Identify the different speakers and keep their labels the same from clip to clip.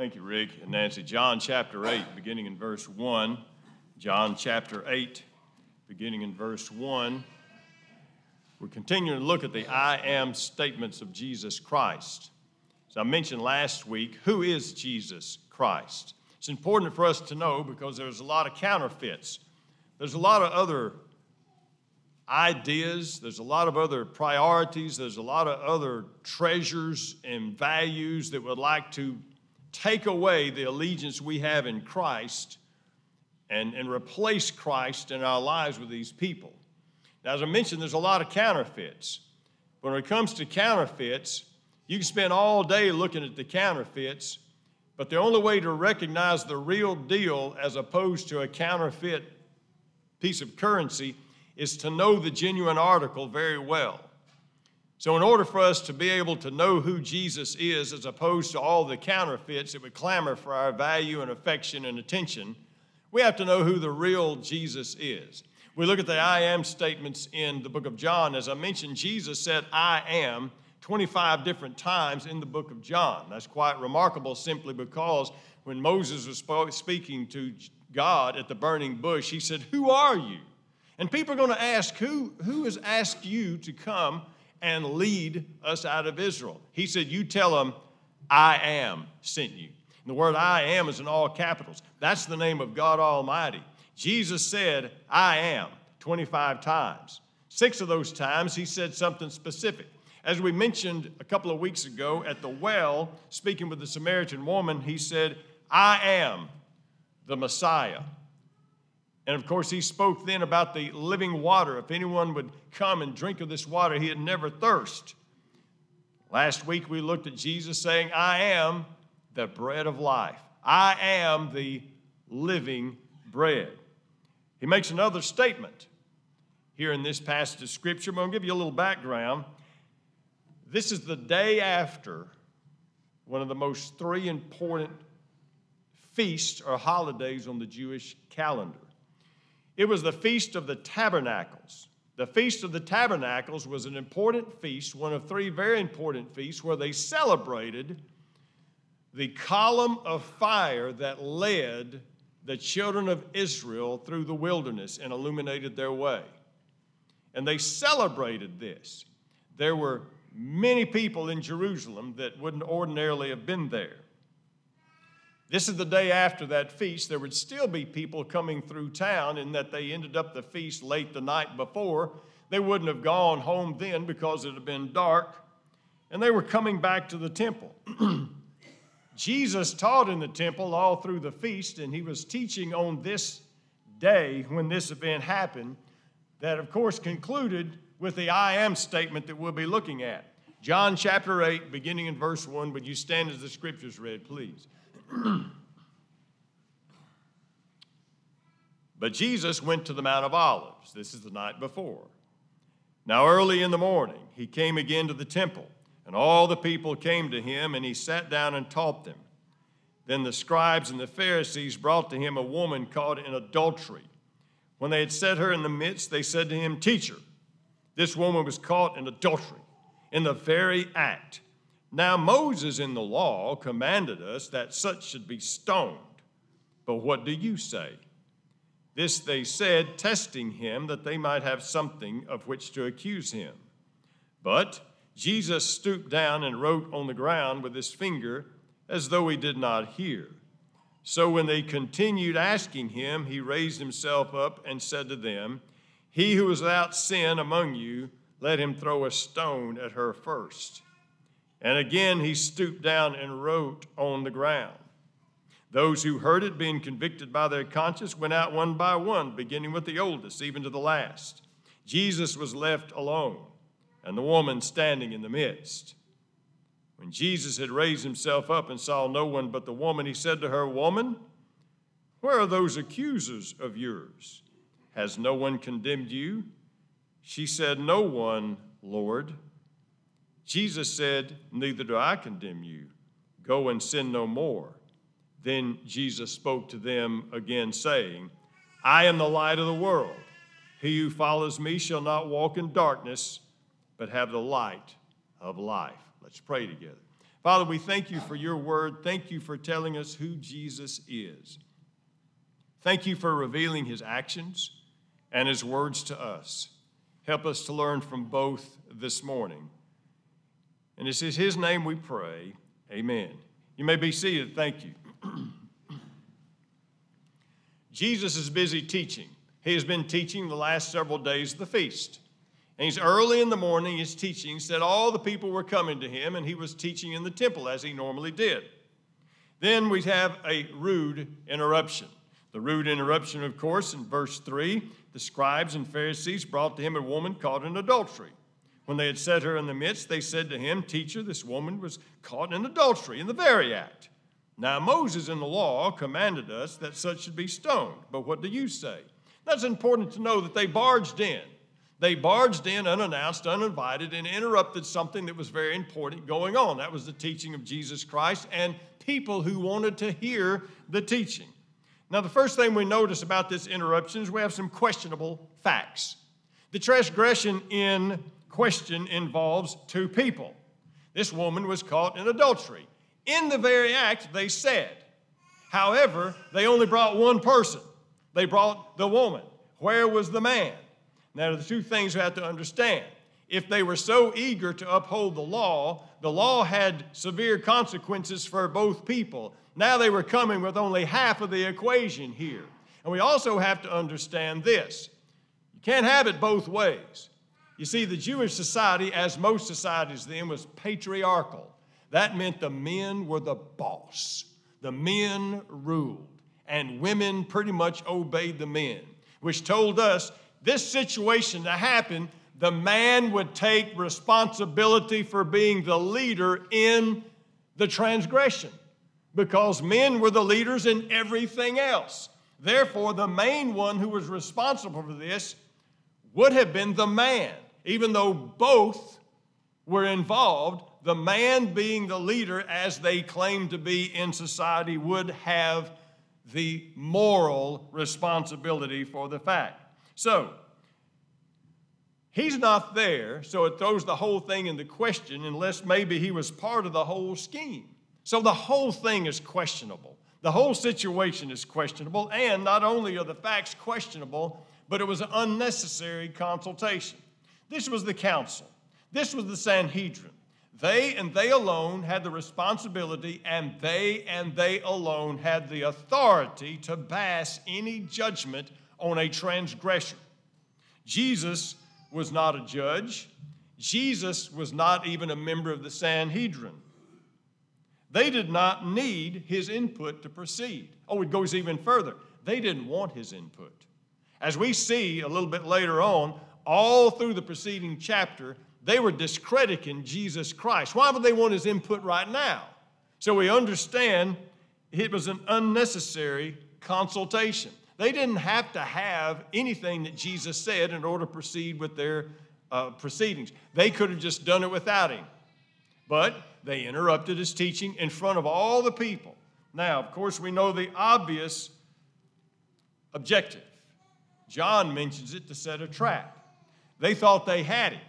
Speaker 1: Thank you, Rick and Nancy. John chapter 8, beginning in verse 1. John chapter 8, beginning in verse 1. We're continuing to look at the I am statements of Jesus Christ. As I mentioned last week, who is Jesus Christ? It's important for us to know because there's a lot of counterfeits. There's a lot of other ideas, there's a lot of other priorities, there's a lot of other treasures and values that would like to take away the allegiance we have in Christ and, and replace Christ in our lives with these people. Now, as I mentioned, there's a lot of counterfeits. When it comes to counterfeits, you can spend all day looking at the counterfeits, but the only way to recognize the real deal as opposed to a counterfeit piece of currency is to know the genuine article very well. So, in order for us to be able to know who Jesus is, as opposed to all the counterfeits that would clamor for our value and affection and attention, we have to know who the real Jesus is. We look at the I am statements in the book of John. As I mentioned, Jesus said, I am 25 different times in the book of John. That's quite remarkable simply because when Moses was speaking to God at the burning bush, he said, Who are you? And people are going to ask, who, who has asked you to come and lead us out of Israel? He said, You tell them, I am sent you. And the word I am is in all capitals. That's the name of God Almighty. Jesus said, I am 25 times. Six of those times he said something specific. As we mentioned a couple of weeks ago at the well, speaking with the Samaritan woman, he said, I am the Messiah. And of course, he spoke then about the living water. If anyone would come and drink of this water, he'd never thirst. Last week, we looked at Jesus saying, I am the bread of life. I am the living bread. He makes another statement here in this passage of Scripture. but I'm going to give you a little background. This is the day after one of the most three important feasts or holidays on the Jewish calendar. It was the Feast of the Tabernacles. The Feast of the Tabernacles was an important feast, one of three very important feasts, where they celebrated the column of fire that led the children of Israel through the wilderness and illuminated their way. And they celebrated this. There were many people in Jerusalem that wouldn't ordinarily have been there. This is the day after that feast. There would still be people coming through town, in that they ended up the feast late the night before. They wouldn't have gone home then because it had been dark, and they were coming back to the temple. Jesus taught in the temple all through the feast, and he was teaching on this day when this event happened, that of course concluded with the I am statement that we'll be looking at. John chapter 8, beginning in verse 1. Would you stand as the scriptures read, please? but Jesus went to the Mount of Olives. This is the night before. Now, early in the morning, he came again to the temple, and all the people came to him, and he sat down and taught them. Then the scribes and the Pharisees brought to him a woman caught in adultery. When they had set her in the midst, they said to him, Teacher, this woman was caught in adultery, in the very act. Now, Moses in the law commanded us that such should be stoned. But what do you say? This they said, testing him that they might have something of which to accuse him. But Jesus stooped down and wrote on the ground with his finger as though he did not hear. So when they continued asking him, he raised himself up and said to them, He who is without sin among you, let him throw a stone at her first. And again he stooped down and wrote on the ground. Those who heard it, being convicted by their conscience, went out one by one, beginning with the oldest, even to the last. Jesus was left alone, and the woman standing in the midst. When Jesus had raised himself up and saw no one but the woman, he said to her, Woman, where are those accusers of yours? Has no one condemned you? She said, No one, Lord. Jesus said, Neither do I condemn you. Go and sin no more. Then Jesus spoke to them again, saying, I am the light of the world. He who follows me shall not walk in darkness, but have the light of life. Let's pray together. Father, we thank you for your word. Thank you for telling us who Jesus is. Thank you for revealing his actions and his words to us. Help us to learn from both this morning. And it's in his name we pray. Amen. You may be seated. Thank you. Jesus is busy teaching. He has been teaching the last several days of the feast. And he's early in the morning, his teaching, said all the people were coming to him, and he was teaching in the temple as he normally did. Then we have a rude interruption. The rude interruption, of course, in verse 3 the scribes and Pharisees brought to him a woman caught in adultery. When they had set her in the midst, they said to him, Teacher, this woman was caught in adultery in the very act. Now, Moses in the law commanded us that such should be stoned. But what do you say? That's important to know that they barged in. They barged in unannounced, uninvited, and interrupted something that was very important going on. That was the teaching of Jesus Christ and people who wanted to hear the teaching. Now, the first thing we notice about this interruption is we have some questionable facts. The transgression in question involves two people. This woman was caught in adultery. In the very act, they said. However, they only brought one person. They brought the woman. Where was the man? Now, the two things you have to understand. If they were so eager to uphold the law, the law had severe consequences for both people. Now they were coming with only half of the equation here. And we also have to understand this you can't have it both ways. You see, the Jewish society, as most societies then, was patriarchal. That meant the men were the boss, the men ruled, and women pretty much obeyed the men, which told us this situation to happen, the man would take responsibility for being the leader in the transgression because men were the leaders in everything else. Therefore, the main one who was responsible for this would have been the man, even though both were involved. The man being the leader, as they claimed to be in society, would have the moral responsibility for the fact. So, he's not there, so it throws the whole thing into question unless maybe he was part of the whole scheme. So, the whole thing is questionable. The whole situation is questionable, and not only are the facts questionable, but it was an unnecessary consultation. This was the council, this was the Sanhedrin. They and they alone had the responsibility, and they and they alone had the authority to pass any judgment on a transgression. Jesus was not a judge, Jesus was not even a member of the Sanhedrin. They did not need his input to proceed. Oh, it goes even further. They didn't want his input. As we see a little bit later on, all through the preceding chapter, they were discrediting Jesus Christ. Why would they want his input right now? So we understand it was an unnecessary consultation. They didn't have to have anything that Jesus said in order to proceed with their uh, proceedings. They could have just done it without him. But they interrupted his teaching in front of all the people. Now, of course, we know the obvious objective. John mentions it to set a trap. They thought they had it.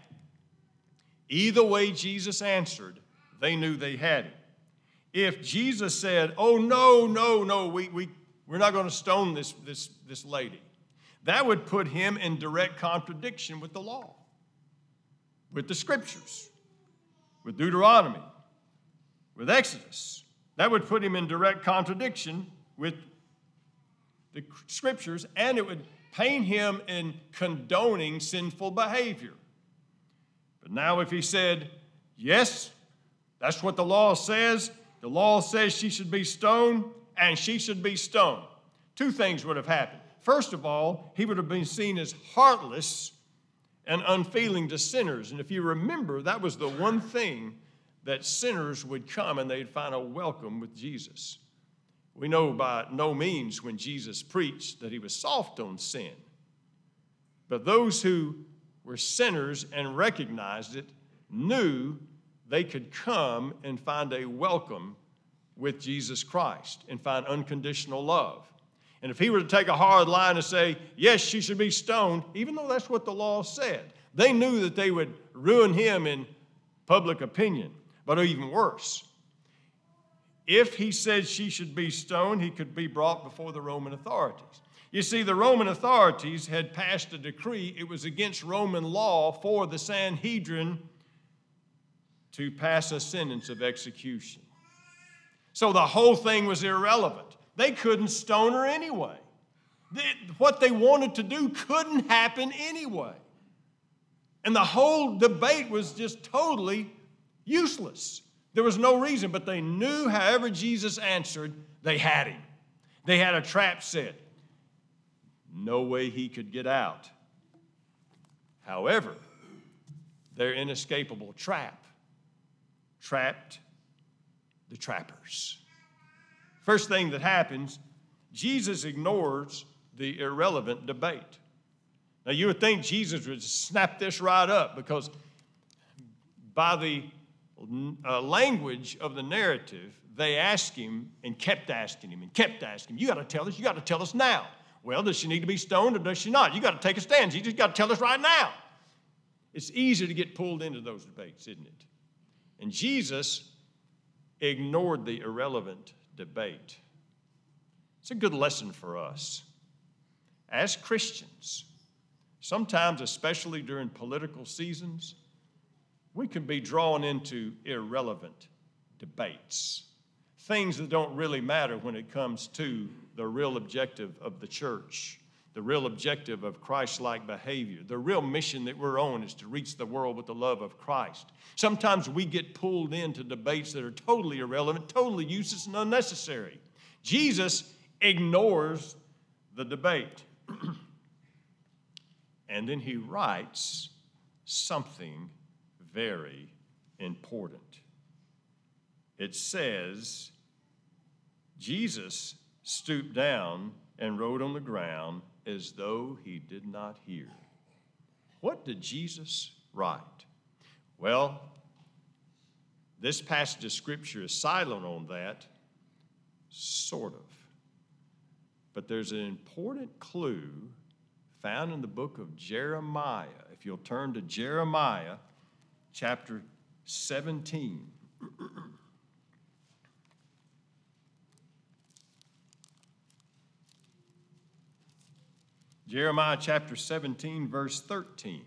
Speaker 1: Either way Jesus answered, they knew they had it. If Jesus said, Oh, no, no, no, we, we, we're not going to stone this, this, this lady. That would put him in direct contradiction with the law, with the scriptures, with Deuteronomy, with Exodus. That would put him in direct contradiction with the scriptures, and it would pain him in condoning sinful behavior. But now, if he said, Yes, that's what the law says, the law says she should be stoned, and she should be stoned. Two things would have happened. First of all, he would have been seen as heartless and unfeeling to sinners. And if you remember, that was the one thing that sinners would come and they'd find a welcome with Jesus. We know by no means when Jesus preached that he was soft on sin. But those who were sinners and recognized it knew they could come and find a welcome with Jesus Christ and find unconditional love. And if he were to take a hard line and say, yes, she should be stoned, even though that's what the law said, they knew that they would ruin him in public opinion. But even worse, if he said she should be stoned, he could be brought before the Roman authorities. You see, the Roman authorities had passed a decree, it was against Roman law for the Sanhedrin to pass a sentence of execution. So the whole thing was irrelevant. They couldn't stone her anyway. What they wanted to do couldn't happen anyway. And the whole debate was just totally useless. There was no reason, but they knew however Jesus answered, they had him. They had a trap set. No way he could get out. However, their inescapable trap trapped the trappers. First thing that happens, Jesus ignores the irrelevant debate. Now, you would think Jesus would snap this right up because by the uh, language of the narrative, they asked him and kept asking him and kept asking him, You got to tell us, you got to tell us now. Well, does she need to be stoned or does she not? You got to take a stand. You just got to tell us right now. It's easy to get pulled into those debates, isn't it? And Jesus ignored the irrelevant debate. It's a good lesson for us. As Christians, sometimes, especially during political seasons, we can be drawn into irrelevant debates, things that don't really matter when it comes to the real objective of the church, the real objective of Christ like behavior. The real mission that we're on is to reach the world with the love of Christ. Sometimes we get pulled into debates that are totally irrelevant, totally useless, and unnecessary. Jesus ignores the debate. and then he writes something very important. It says, Jesus stooped down and wrote on the ground as though he did not hear. What did Jesus write? Well, this passage of Scripture is silent on that, sort of. But there's an important clue found in the book of Jeremiah. If you'll turn to Jeremiah chapter 17. Jeremiah chapter 17, verse 13.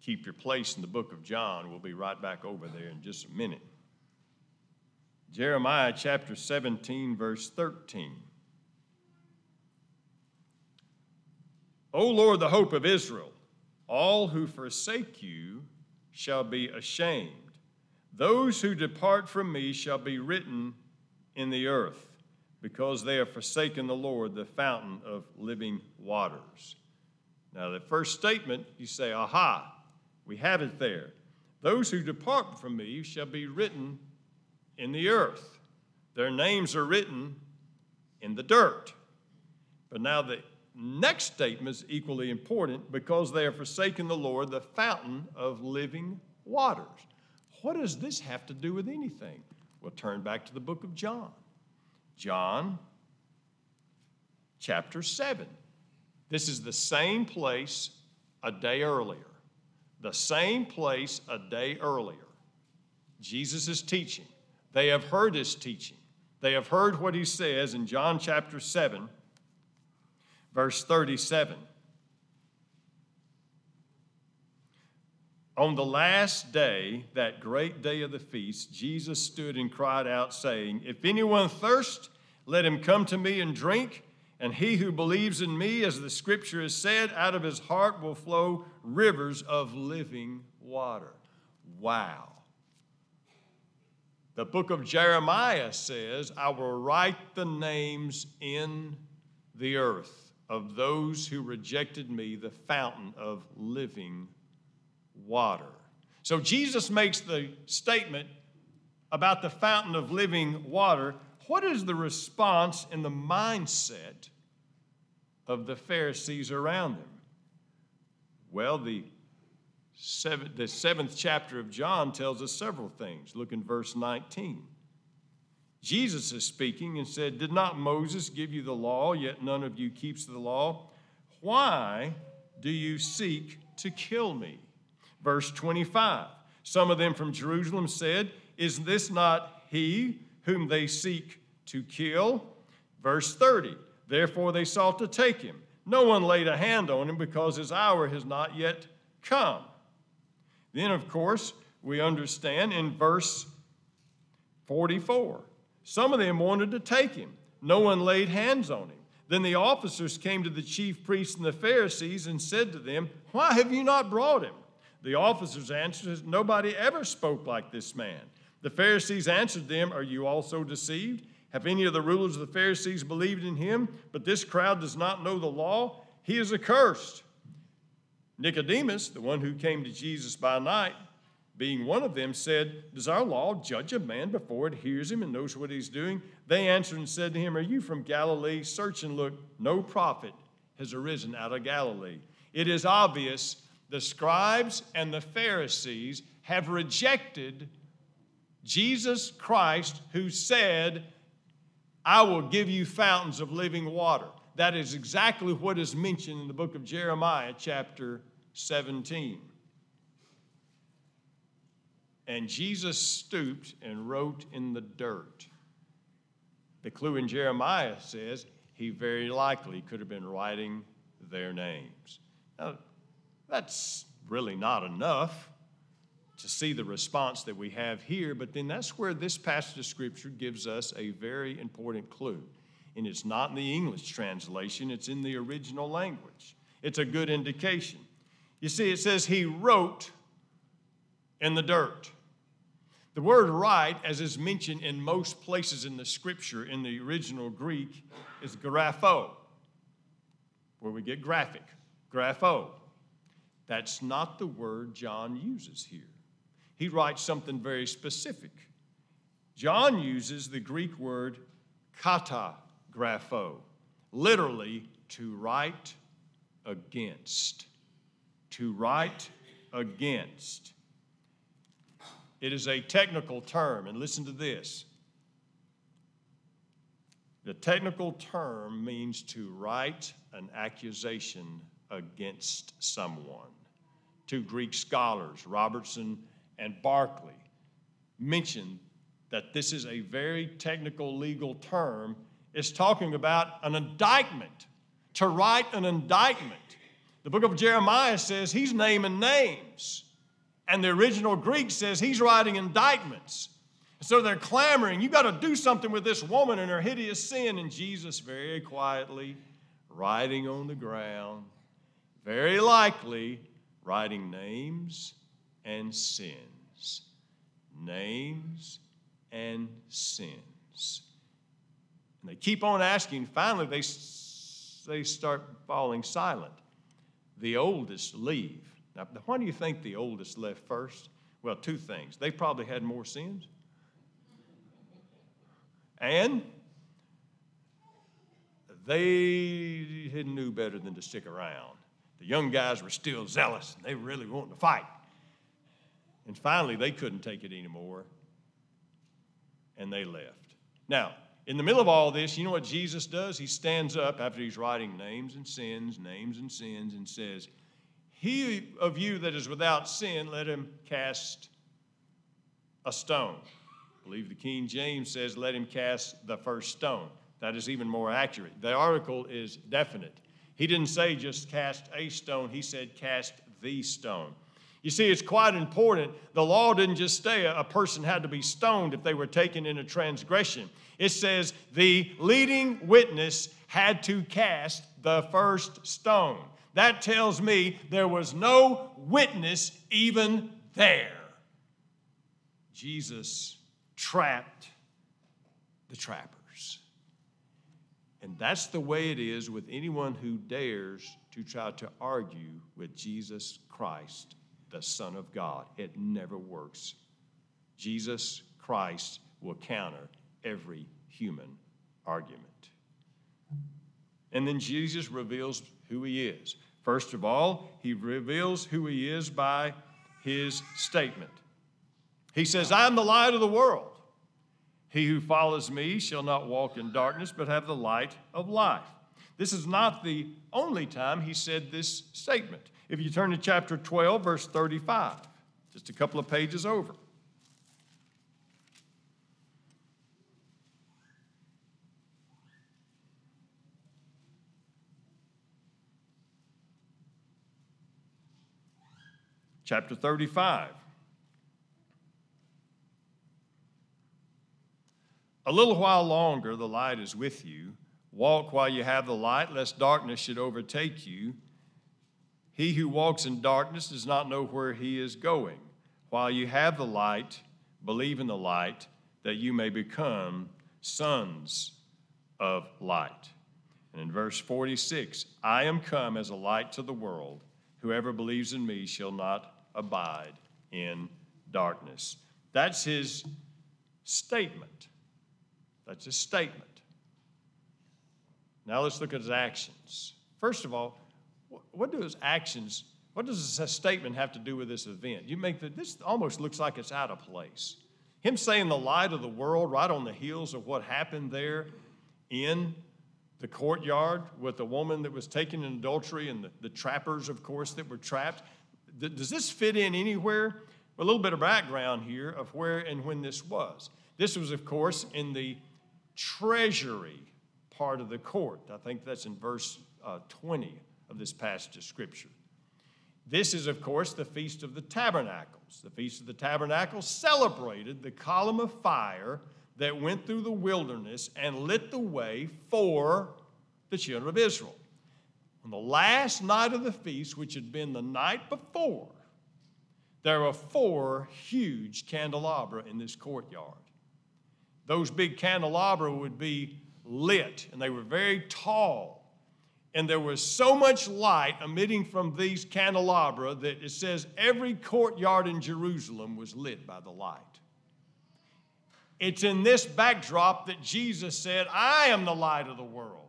Speaker 1: Keep your place in the book of John. We'll be right back over there in just a minute. Jeremiah chapter 17, verse 13. O Lord, the hope of Israel, all who forsake you shall be ashamed. Those who depart from me shall be written in the earth, because they have forsaken the Lord, the fountain of living waters. Now, the first statement, you say, aha, we have it there. Those who depart from me shall be written in the earth. Their names are written in the dirt. But now the next statement is equally important because they have forsaken the Lord, the fountain of living waters. What does this have to do with anything? We'll turn back to the book of John. John chapter 7. This is the same place a day earlier. The same place a day earlier. Jesus is teaching. They have heard his teaching. They have heard what he says in John chapter 7 verse 37. On the last day, that great day of the feast, Jesus stood and cried out, saying, If anyone thirst, let him come to me and drink. And he who believes in me, as the scripture has said, out of his heart will flow rivers of living water. Wow. The book of Jeremiah says, I will write the names in the earth of those who rejected me, the fountain of living water. So Jesus makes the statement about the fountain of living water. What is the response in the mindset of the Pharisees around them? Well, the seventh, the seventh chapter of John tells us several things. Look in verse 19. Jesus is speaking and said, Did not Moses give you the law, yet none of you keeps the law? Why do you seek to kill me? Verse 25 Some of them from Jerusalem said, Is this not he whom they seek to kill? Verse 30 Therefore they sought to take him. No one laid a hand on him because his hour has not yet come. Then, of course, we understand in verse 44 some of them wanted to take him. No one laid hands on him. Then the officers came to the chief priests and the Pharisees and said to them, Why have you not brought him? The officers answered, Nobody ever spoke like this man. The Pharisees answered them, Are you also deceived? Have any of the rulers of the Pharisees believed in him? But this crowd does not know the law. He is accursed. Nicodemus, the one who came to Jesus by night, being one of them, said, Does our law judge a man before it hears him and knows what he's doing? They answered and said to him, Are you from Galilee? Search and look. No prophet has arisen out of Galilee. It is obvious the scribes and the Pharisees have rejected Jesus Christ, who said, I will give you fountains of living water. That is exactly what is mentioned in the book of Jeremiah, chapter 17. And Jesus stooped and wrote in the dirt. The clue in Jeremiah says he very likely could have been writing their names. Now, that's really not enough to see the response that we have here, but then that's where this passage of Scripture gives us a very important clue. And it's not in the English translation, it's in the original language. It's a good indication. You see, it says he wrote in the dirt. The word write, as is mentioned in most places in the scripture in the original Greek, is grapho, where we get graphic, grapho. That's not the word John uses here. He writes something very specific. John uses the Greek word katagrapho, literally to write against. To write against. It is a technical term, and listen to this. The technical term means to write an accusation against someone. Two Greek scholars, Robertson and Barclay, mention that this is a very technical legal term. It's talking about an indictment, to write an indictment. The book of Jeremiah says he's naming names. And the original Greek says he's writing indictments. So they're clamoring, you got to do something with this woman and her hideous sin. And Jesus, very quietly, writing on the ground, very likely writing names and sins. Names and sins. And they keep on asking. Finally, they, they start falling silent. The oldest leave. Now, why do you think the oldest left first? Well, two things. They probably had more sins. And they knew better than to stick around. The young guys were still zealous and they were really wanted to fight. And finally, they couldn't take it anymore and they left. Now, in the middle of all this, you know what Jesus does? He stands up after he's writing names and sins, names and sins, and says, he of you that is without sin, let him cast a stone. I believe the King James says, let him cast the first stone. That is even more accurate. The article is definite. He didn't say just cast a stone, he said cast the stone. You see, it's quite important. The law didn't just say a person had to be stoned if they were taken in a transgression. It says the leading witness had to cast the first stone. That tells me there was no witness even there. Jesus trapped the trappers. And that's the way it is with anyone who dares to try to argue with Jesus Christ, the Son of God. It never works. Jesus Christ will counter every human argument. And then Jesus reveals who he is. First of all, he reveals who he is by his statement. He says, I am the light of the world. He who follows me shall not walk in darkness, but have the light of life. This is not the only time he said this statement. If you turn to chapter 12, verse 35, just a couple of pages over. Chapter 35. A little while longer the light is with you. Walk while you have the light, lest darkness should overtake you. He who walks in darkness does not know where he is going. While you have the light, believe in the light, that you may become sons of light. And in verse 46, I am come as a light to the world. Whoever believes in me shall not abide in darkness. That's his statement. That's his statement. Now let's look at his actions. First of all, what do his actions, what does this statement have to do with this event? You make the, this almost looks like it's out of place. Him saying the light of the world right on the heels of what happened there in the courtyard with the woman that was taken in adultery and the, the trappers, of course, that were trapped. Does this fit in anywhere? A little bit of background here of where and when this was. This was, of course, in the treasury part of the court. I think that's in verse uh, 20 of this passage of Scripture. This is, of course, the Feast of the Tabernacles. The Feast of the Tabernacles celebrated the column of fire that went through the wilderness and lit the way for the children of Israel. On the last night of the feast, which had been the night before, there were four huge candelabra in this courtyard. Those big candelabra would be lit, and they were very tall. And there was so much light emitting from these candelabra that it says every courtyard in Jerusalem was lit by the light. It's in this backdrop that Jesus said, I am the light of the world.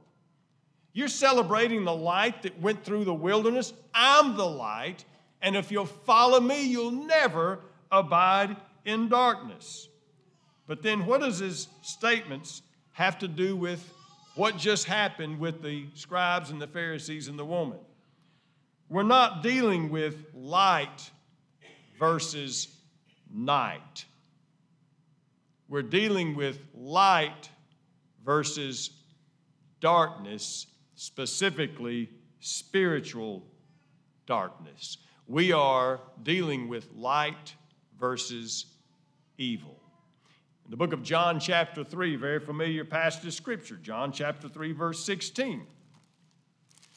Speaker 1: You're celebrating the light that went through the wilderness. I'm the light. And if you'll follow me, you'll never abide in darkness. But then, what does his statements have to do with what just happened with the scribes and the Pharisees and the woman? We're not dealing with light versus night. We're dealing with light versus darkness, specifically spiritual darkness. We are dealing with light versus evil. In the book of John, chapter 3, very familiar passage of scripture, John chapter 3, verse 16.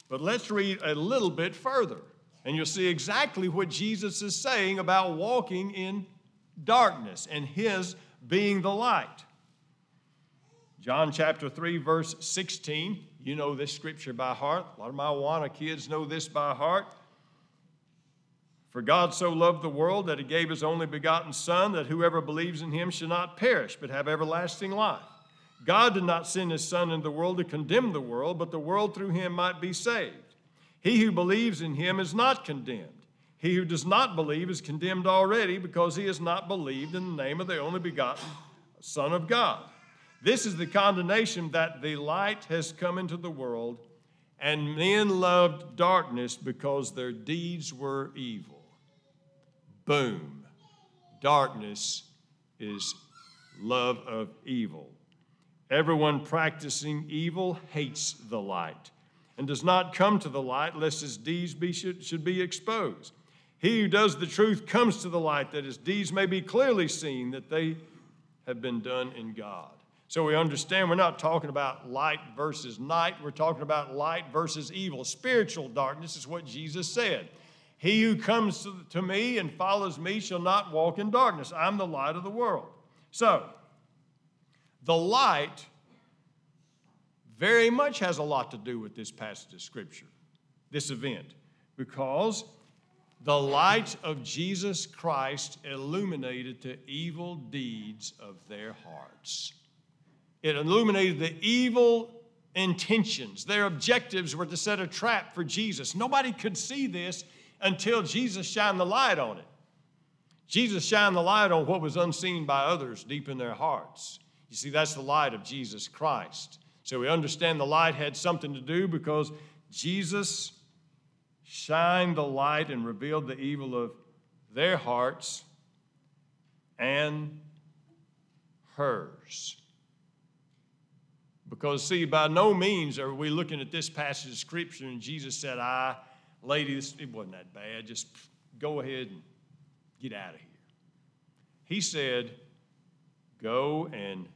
Speaker 1: But let's read a little bit further, and you'll see exactly what Jesus is saying about walking in darkness and his being the light. John chapter 3, verse 16. You know this scripture by heart. A lot of my kids know this by heart. For God so loved the world that he gave his only begotten Son, that whoever believes in him shall not perish, but have everlasting life. God did not send his Son into the world to condemn the world, but the world through him might be saved. He who believes in him is not condemned. He who does not believe is condemned already because he has not believed in the name of the only begotten Son of God. This is the condemnation that the light has come into the world, and men loved darkness because their deeds were evil. Boom. Darkness is love of evil. Everyone practicing evil hates the light and does not come to the light lest his deeds be, should, should be exposed. He who does the truth comes to the light that his deeds may be clearly seen that they have been done in God. So we understand we're not talking about light versus night, we're talking about light versus evil. Spiritual darkness is what Jesus said. He who comes to me and follows me shall not walk in darkness. I'm the light of the world. So, the light very much has a lot to do with this passage of Scripture, this event, because the light of Jesus Christ illuminated the evil deeds of their hearts. It illuminated the evil intentions. Their objectives were to set a trap for Jesus. Nobody could see this until Jesus shined the light on it. Jesus shined the light on what was unseen by others deep in their hearts. You see, that's the light of Jesus Christ. So we understand the light had something to do because Jesus shined the light and revealed the evil of their hearts and hers. Because, see, by no means are we looking at this passage of Scripture and Jesus said, I, lady, this, it wasn't that bad. Just go ahead and get out of here. He said, Go and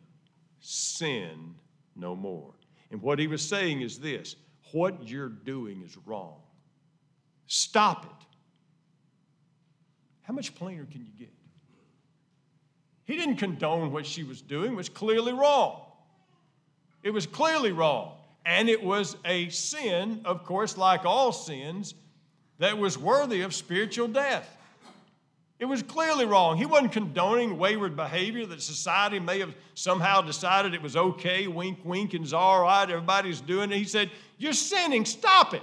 Speaker 1: sin no more. And what he was saying is this what you're doing is wrong. Stop it. How much plainer can you get? He didn't condone what she was doing, was clearly wrong. It was clearly wrong. And it was a sin, of course, like all sins, that was worthy of spiritual death. It was clearly wrong. He wasn't condoning wayward behavior that society may have somehow decided it was okay, wink, wink, and it's all right, everybody's doing it. He said, You're sinning, stop it.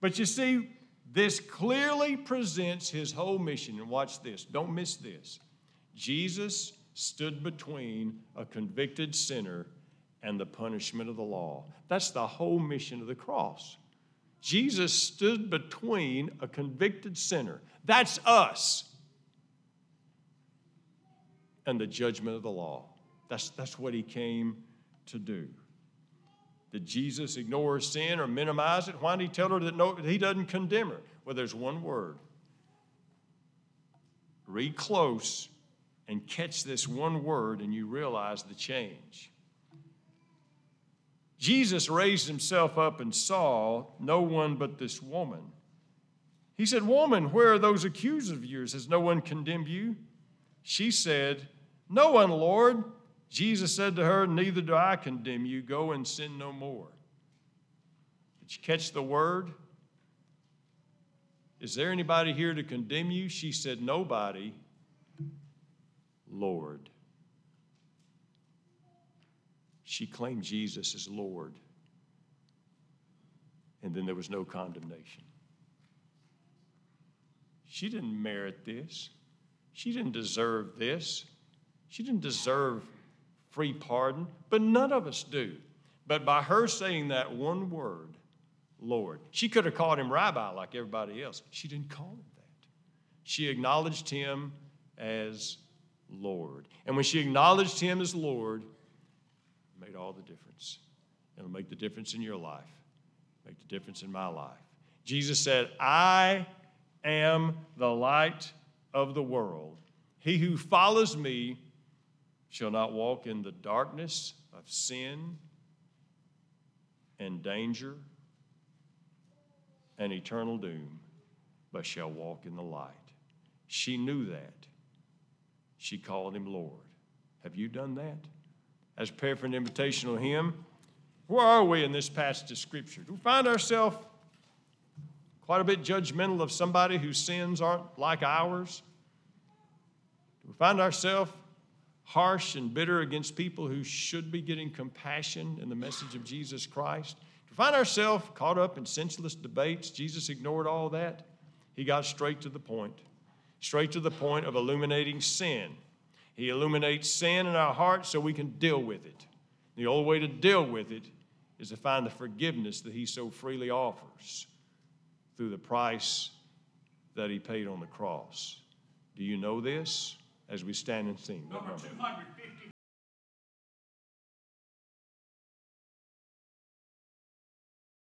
Speaker 1: But you see, this clearly presents his whole mission. And watch this, don't miss this. Jesus stood between a convicted sinner and the punishment of the law. That's the whole mission of the cross. Jesus stood between a convicted sinner, that's us, and the judgment of the law. That's, that's what he came to do. Did Jesus ignore sin or minimize it? Why did he tell her that no, he doesn't condemn her? Well, there's one word. Read close and catch this one word, and you realize the change. Jesus raised himself up and saw no one but this woman. He said, Woman, where are those accusers of yours? Has no one condemned you? She said, No one, Lord. Jesus said to her, Neither do I condemn you. Go and sin no more. Did you catch the word? Is there anybody here to condemn you? She said, Nobody. Lord. She claimed Jesus as Lord. And then there was no condemnation. She didn't merit this. She didn't deserve this. She didn't deserve free pardon, but none of us do. But by her saying that one word, Lord, she could have called him rabbi like everybody else. She didn't call him that. She acknowledged him as Lord. And when she acknowledged him as Lord, it made all the difference. It'll make the difference in your life, make the difference in my life. Jesus said, I am the light of the world. He who follows me shall not walk in the darkness of sin and danger and eternal doom, but shall walk in the light. She knew that. She called him Lord. Have you done that? As prayer for an invitational hymn, where are we in this passage of Scripture? Do we find ourselves quite a bit judgmental of somebody whose sins aren't like ours? Do we find ourselves harsh and bitter against people who should be getting compassion in the message of Jesus Christ? Do we find ourselves caught up in senseless debates? Jesus ignored all that. He got straight to the point straight to the point of illuminating sin. He illuminates sin in our hearts so we can deal with it. The only way to deal with it is to find the forgiveness that He so freely offers through the price that He paid on the cross. Do you know this as we stand and sing?
Speaker 2: Number 250.